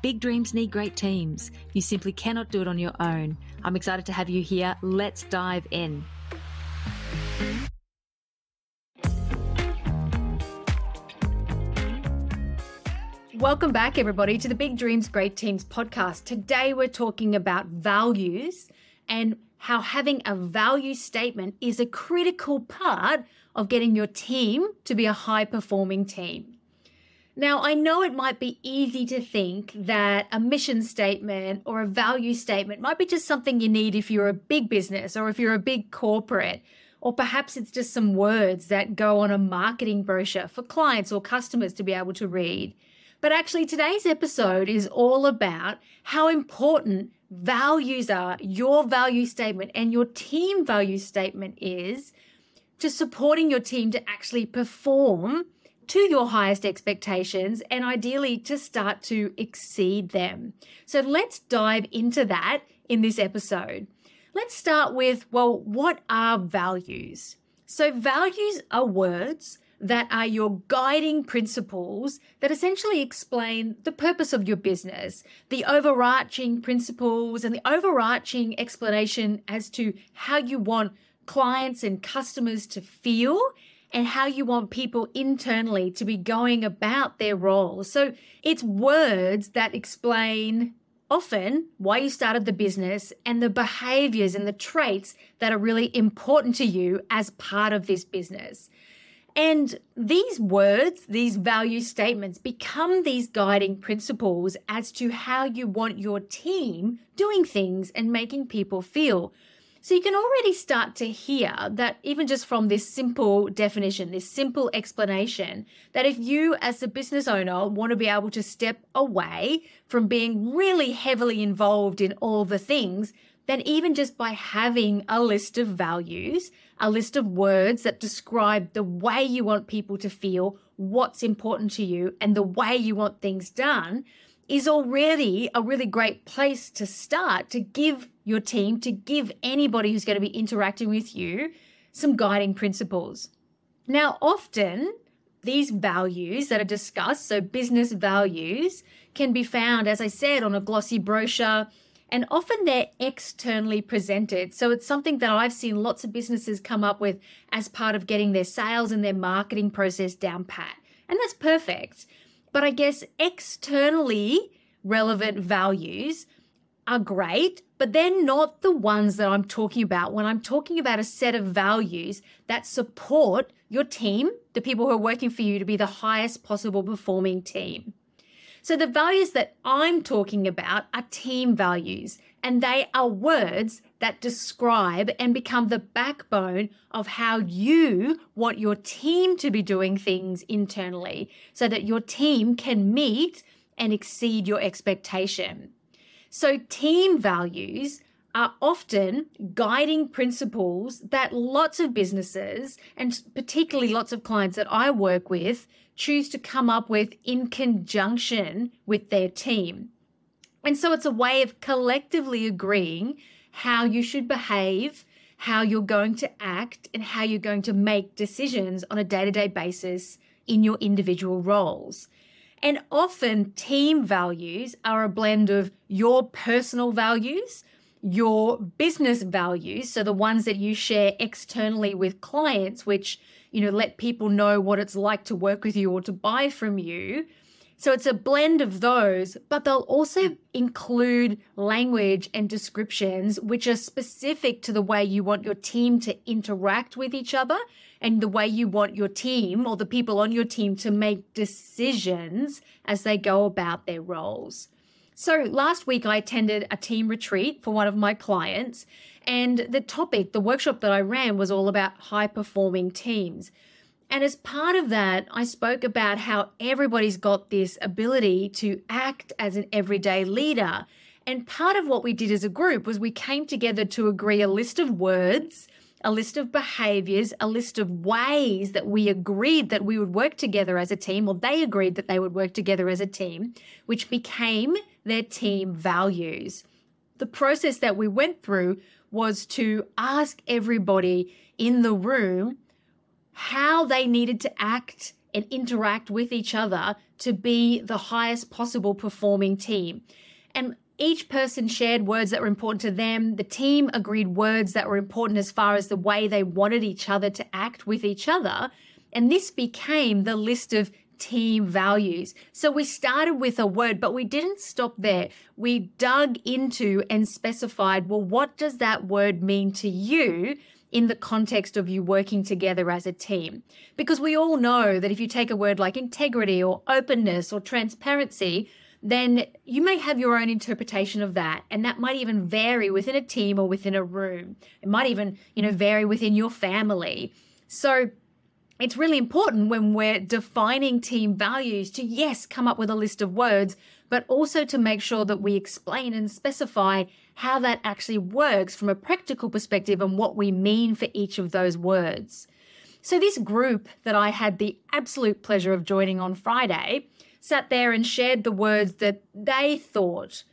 Big dreams need great teams. You simply cannot do it on your own. I'm excited to have you here. Let's dive in. Welcome back, everybody, to the Big Dreams Great Teams podcast. Today, we're talking about values and how having a value statement is a critical part of getting your team to be a high performing team. Now, I know it might be easy to think that a mission statement or a value statement might be just something you need if you're a big business or if you're a big corporate, or perhaps it's just some words that go on a marketing brochure for clients or customers to be able to read. But actually, today's episode is all about how important values are, your value statement and your team value statement is to supporting your team to actually perform to your highest expectations and ideally to start to exceed them. So let's dive into that in this episode. Let's start with well, what are values? So, values are words that are your guiding principles that essentially explain the purpose of your business, the overarching principles, and the overarching explanation as to how you want clients and customers to feel and how you want people internally to be going about their roles. So it's words that explain often why you started the business and the behaviors and the traits that are really important to you as part of this business. And these words, these value statements become these guiding principles as to how you want your team doing things and making people feel. So you can already start to hear that even just from this simple definition, this simple explanation, that if you as a business owner want to be able to step away from being really heavily involved in all the things, then even just by having a list of values, a list of words that describe the way you want people to feel, what's important to you, and the way you want things done, is already a really great place to start to give your team, to give anybody who's going to be interacting with you some guiding principles. Now, often these values that are discussed, so business values, can be found, as I said, on a glossy brochure, and often they're externally presented. So it's something that I've seen lots of businesses come up with as part of getting their sales and their marketing process down pat. And that's perfect. But I guess externally relevant values are great, but they're not the ones that I'm talking about when I'm talking about a set of values that support your team, the people who are working for you, to be the highest possible performing team. So, the values that I'm talking about are team values, and they are words that describe and become the backbone of how you want your team to be doing things internally so that your team can meet and exceed your expectation. So, team values are often guiding principles that lots of businesses and particularly lots of clients that I work with choose to come up with in conjunction with their team. And so it's a way of collectively agreeing how you should behave, how you're going to act, and how you're going to make decisions on a day to day basis in your individual roles. And often team values are a blend of your personal values, your business values, so the ones that you share externally with clients, which, you know, let people know what it's like to work with you or to buy from you, so it's a blend of those, but they'll also include language and descriptions which are specific to the way you want your team to interact with each other and the way you want your team or the people on your team to make decisions as they go about their roles. So last week I attended a team retreat for one of my clients and the topic, the workshop that I ran was all about high performing teams. And as part of that, I spoke about how everybody's got this ability to act as an everyday leader. And part of what we did as a group was we came together to agree a list of words, a list of behaviors, a list of ways that we agreed that we would work together as a team, or they agreed that they would work together as a team, which became their team values. The process that we went through was to ask everybody in the room how they needed to act and interact with each other to be the highest possible performing team. And each person shared words that were important to them. The team agreed words that were important as far as the way they wanted each other to act with each other. And this became the list of team values. So we started with a word, but we didn't stop there. We dug into and specified, well, what does that word mean to you? In the context of you working together as a team. Because we all know that if you take a word like integrity or openness or transparency, then you may have your own interpretation of that and that might even vary within a team or within a room it might even you know vary within your family so it's really important when we're defining team values to yes come up with a list of words but also to make sure that we explain and specify how that actually works from a practical perspective and what we mean for each of those words so this group that i had the absolute pleasure of joining on friday sat there and shared the words that they thought,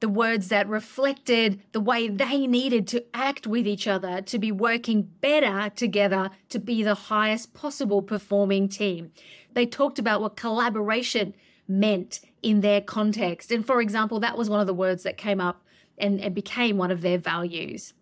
the words that reflected the way they needed to act with each other to be working better together to be the highest possible performing team. They talked about what collaboration meant in their context. And for example, that was one of the words that came up and, and became one of their values.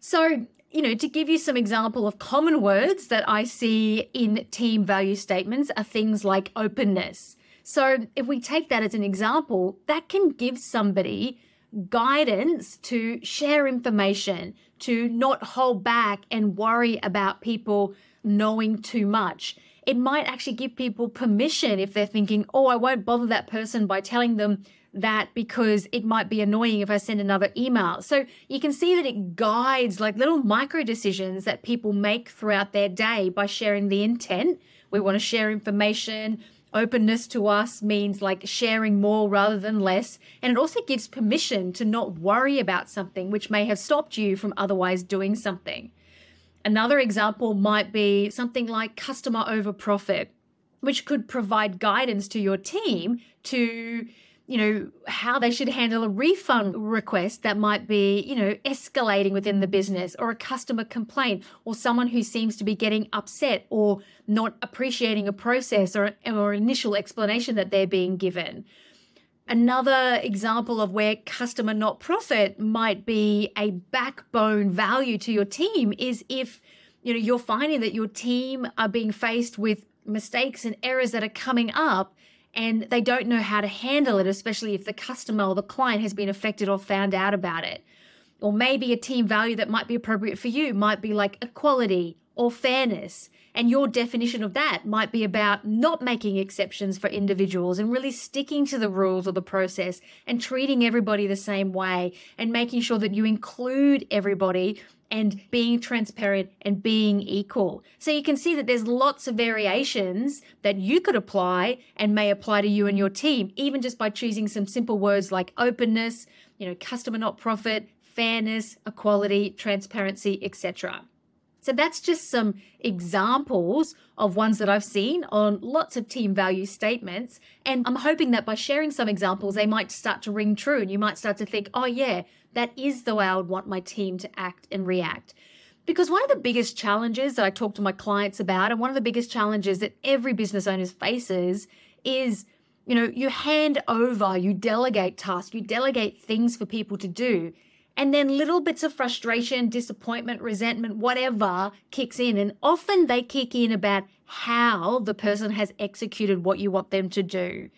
So, you know, to give you some example of common words that I see in team value statements are things like openness. So if we take that as an example, that can give somebody guidance to share information, to not hold back and worry about people knowing too much. It might actually give people permission if they're thinking, oh, I won't bother that person by telling them that because it might be annoying if I send another email. So you can see that it guides like little micro decisions that people make throughout their day by sharing the intent. We want to share information. Openness to us means like sharing more rather than less. And it also gives permission to not worry about something which may have stopped you from otherwise doing something. Another example might be something like customer over profit, which could provide guidance to your team to you know, how they should handle a refund request that might be, you know, escalating within the business or a customer complaint or someone who seems to be getting upset or not appreciating a process or, or initial explanation that they're being given. Another example of where customer not profit might be a backbone value to your team is if, you know, you're finding that your team are being faced with mistakes and errors that are coming up and they don't know how to handle it, especially if the customer or the client has been affected or found out about it. Or maybe a team value that might be appropriate for you might be like equality or fairness. And your definition of that might be about not making exceptions for individuals and really sticking to the rules of the process and treating everybody the same way and making sure that you include everybody and being transparent and being equal. So you can see that there's lots of variations that you could apply and may apply to you and your team, even just by choosing some simple words like openness, you know, customer not profit, fairness, equality, transparency, etc. So that's just some examples of ones that I've seen on lots of team value statements. And I'm hoping that by sharing some examples, they might start to ring true and you might start to think, oh, yeah, that is the way I would want my team to act and react. Because one of the biggest challenges that I talk to my clients about, and one of the biggest challenges that every business owner faces is you know, you hand over, you delegate tasks, you delegate things for people to do. And then little bits of frustration, disappointment, resentment, whatever kicks in. And often they kick in about how the person has executed what you want them to do.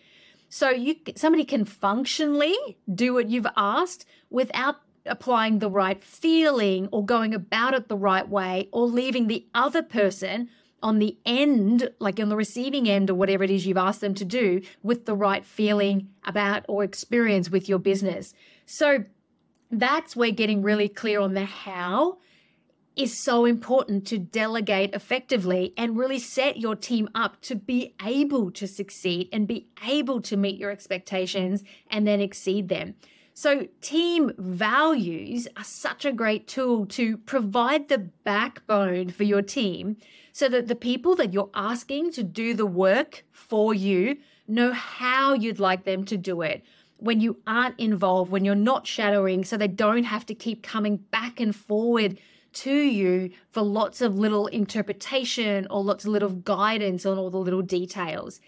So you somebody can functionally do what you've asked without applying the right feeling or going about it the right way or leaving the other person on the end, like on the receiving end or whatever it is you've asked them to do with the right feeling about or experience with your business. So that's where getting really clear on the how is so important to delegate effectively and really set your team up to be able to succeed and be able to meet your expectations and then exceed them. So, team values are such a great tool to provide the backbone for your team so that the people that you're asking to do the work for you know how you'd like them to do it when you aren't involved, when you're not shadowing, so they don't have to keep coming back and forward to you for lots of little interpretation or lots of little guidance on all the little details.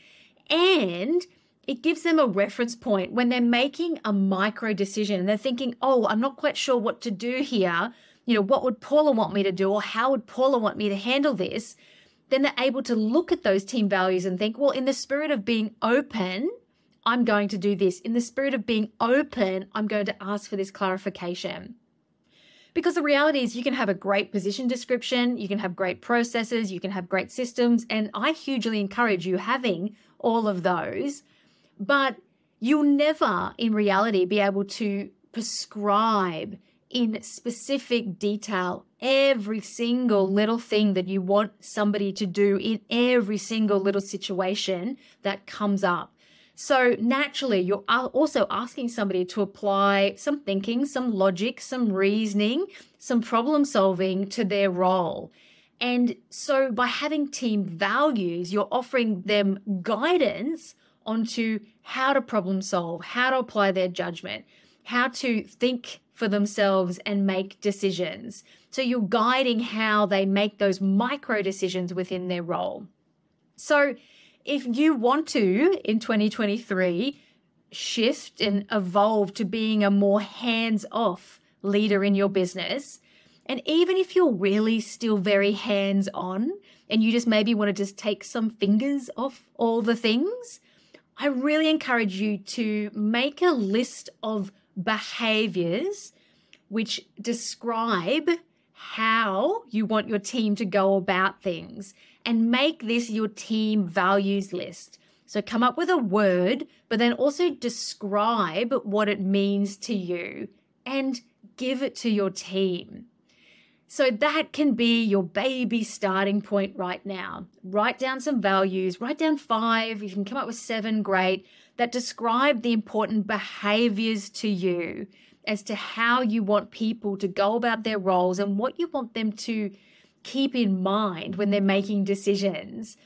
And it gives them a reference point when they're making a micro decision and they're thinking, oh, I'm not quite sure what to do here. You know, what would Paula want me to do or how would Paula want me to handle this? Then they're able to look at those team values and think, well, in the spirit of being open, I'm going to do this. In the spirit of being open, I'm going to ask for this clarification. Because the reality is, you can have a great position description, you can have great processes, you can have great systems, and I hugely encourage you having all of those. But you'll never, in reality, be able to prescribe in specific detail every single little thing that you want somebody to do in every single little situation that comes up. So naturally, you're also asking somebody to apply some thinking, some logic, some reasoning, some problem solving to their role. And so by having team values, you're offering them guidance onto how to problem solve, how to apply their judgment, how to think for themselves and make decisions. So you're guiding how they make those micro decisions within their role. So if you want to in 2023 shift and evolve to being a more hands off leader in your business, and even if you're really still very hands on and you just maybe want to just take some fingers off all the things, I really encourage you to make a list of behaviors which describe how you want your team to go about things and make this your team values list. So come up with a word, but then also describe what it means to you and give it to your team. So that can be your baby starting point right now. Write down some values, write down five, you can come up with seven, great, that describe the important behaviors to you as to how you want people to go about their roles and what you want them to keep in mind when they're making decisions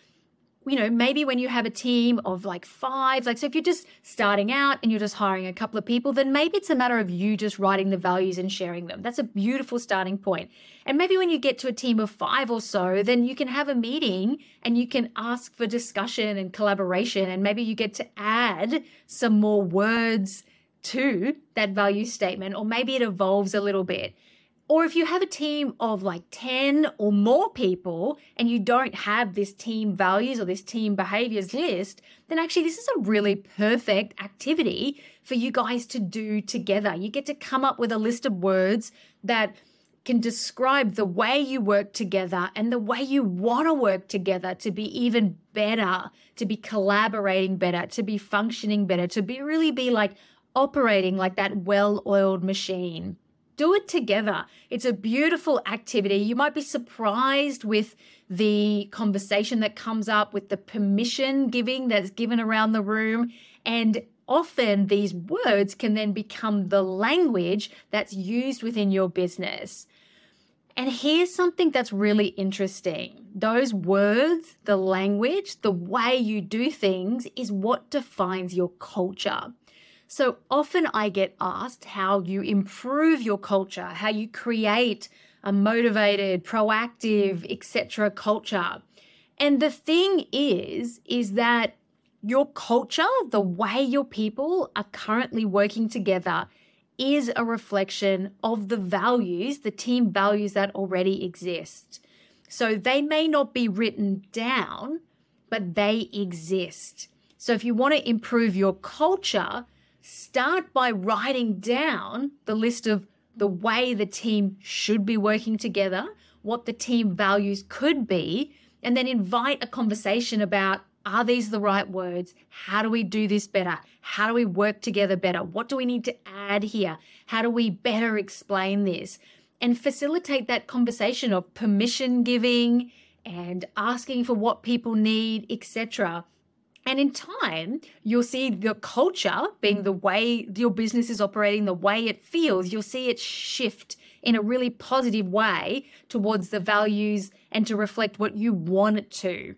you know, maybe when you have a team of like five, like, so if you're just starting out and you're just hiring a couple of people, then maybe it's a matter of you just writing the values and sharing them. That's a beautiful starting point. And maybe when you get to a team of five or so, then you can have a meeting and you can ask for discussion and collaboration. And maybe you get to add some more words to that value statement, or maybe it evolves a little bit. Or if you have a team of like 10 or more people and you don't have this team values or this team behaviors list, then actually this is a really perfect activity for you guys to do together. You get to come up with a list of words that can describe the way you work together and the way you want to work together to be even better, to be collaborating better, to be functioning better, to be really be like operating like that well oiled machine. Do it together. It's a beautiful activity. You might be surprised with the conversation that comes up, with the permission giving that's given around the room. And often these words can then become the language that's used within your business. And here's something that's really interesting. Those words, the language, the way you do things is what defines your culture. So often I get asked how you improve your culture, how you create a motivated, proactive, etc. culture. And the thing is is that your culture, the way your people are currently working together is a reflection of the values, the team values that already exist. So they may not be written down, but they exist. So if you want to improve your culture, start by writing down the list of the way the team should be working together, what the team values could be, and then invite a conversation about are these the right words? How do we do this better? How do we work together better? What do we need to add here? How do we better explain this? And facilitate that conversation of permission giving and asking for what people need, etc And in time, you'll see the culture being the way your business is operating, the way it feels, you'll see it shift in a really positive way towards the values and to reflect what you want it to.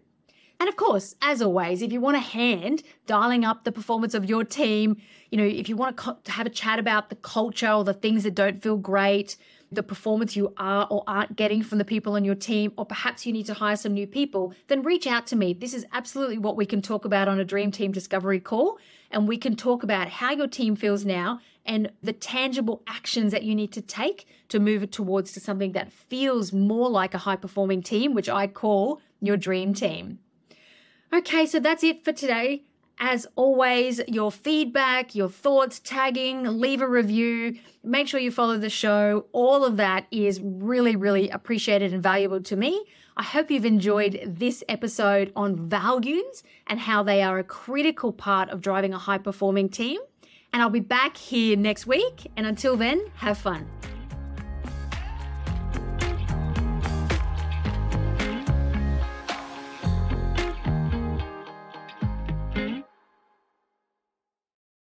And of course, as always, if you want a hand dialing up the performance of your team, you know, if you want to have a chat about the culture or the things that don't feel great, the performance you are or aren't getting from the people on your team, or perhaps you need to hire some new people, then reach out to me. This is absolutely what we can talk about on a Dream Team Discovery call. And we can talk about how your team feels now and the tangible actions that you need to take to move it towards to something that feels more like a high performing team, which I call your dream team. Okay, so that's it for today. As always, your feedback, your thoughts, tagging, leave a review, make sure you follow the show. All of that is really, really appreciated and valuable to me. I hope you've enjoyed this episode on values and how they are a critical part of driving a high performing team. And I'll be back here next week. And until then, have fun.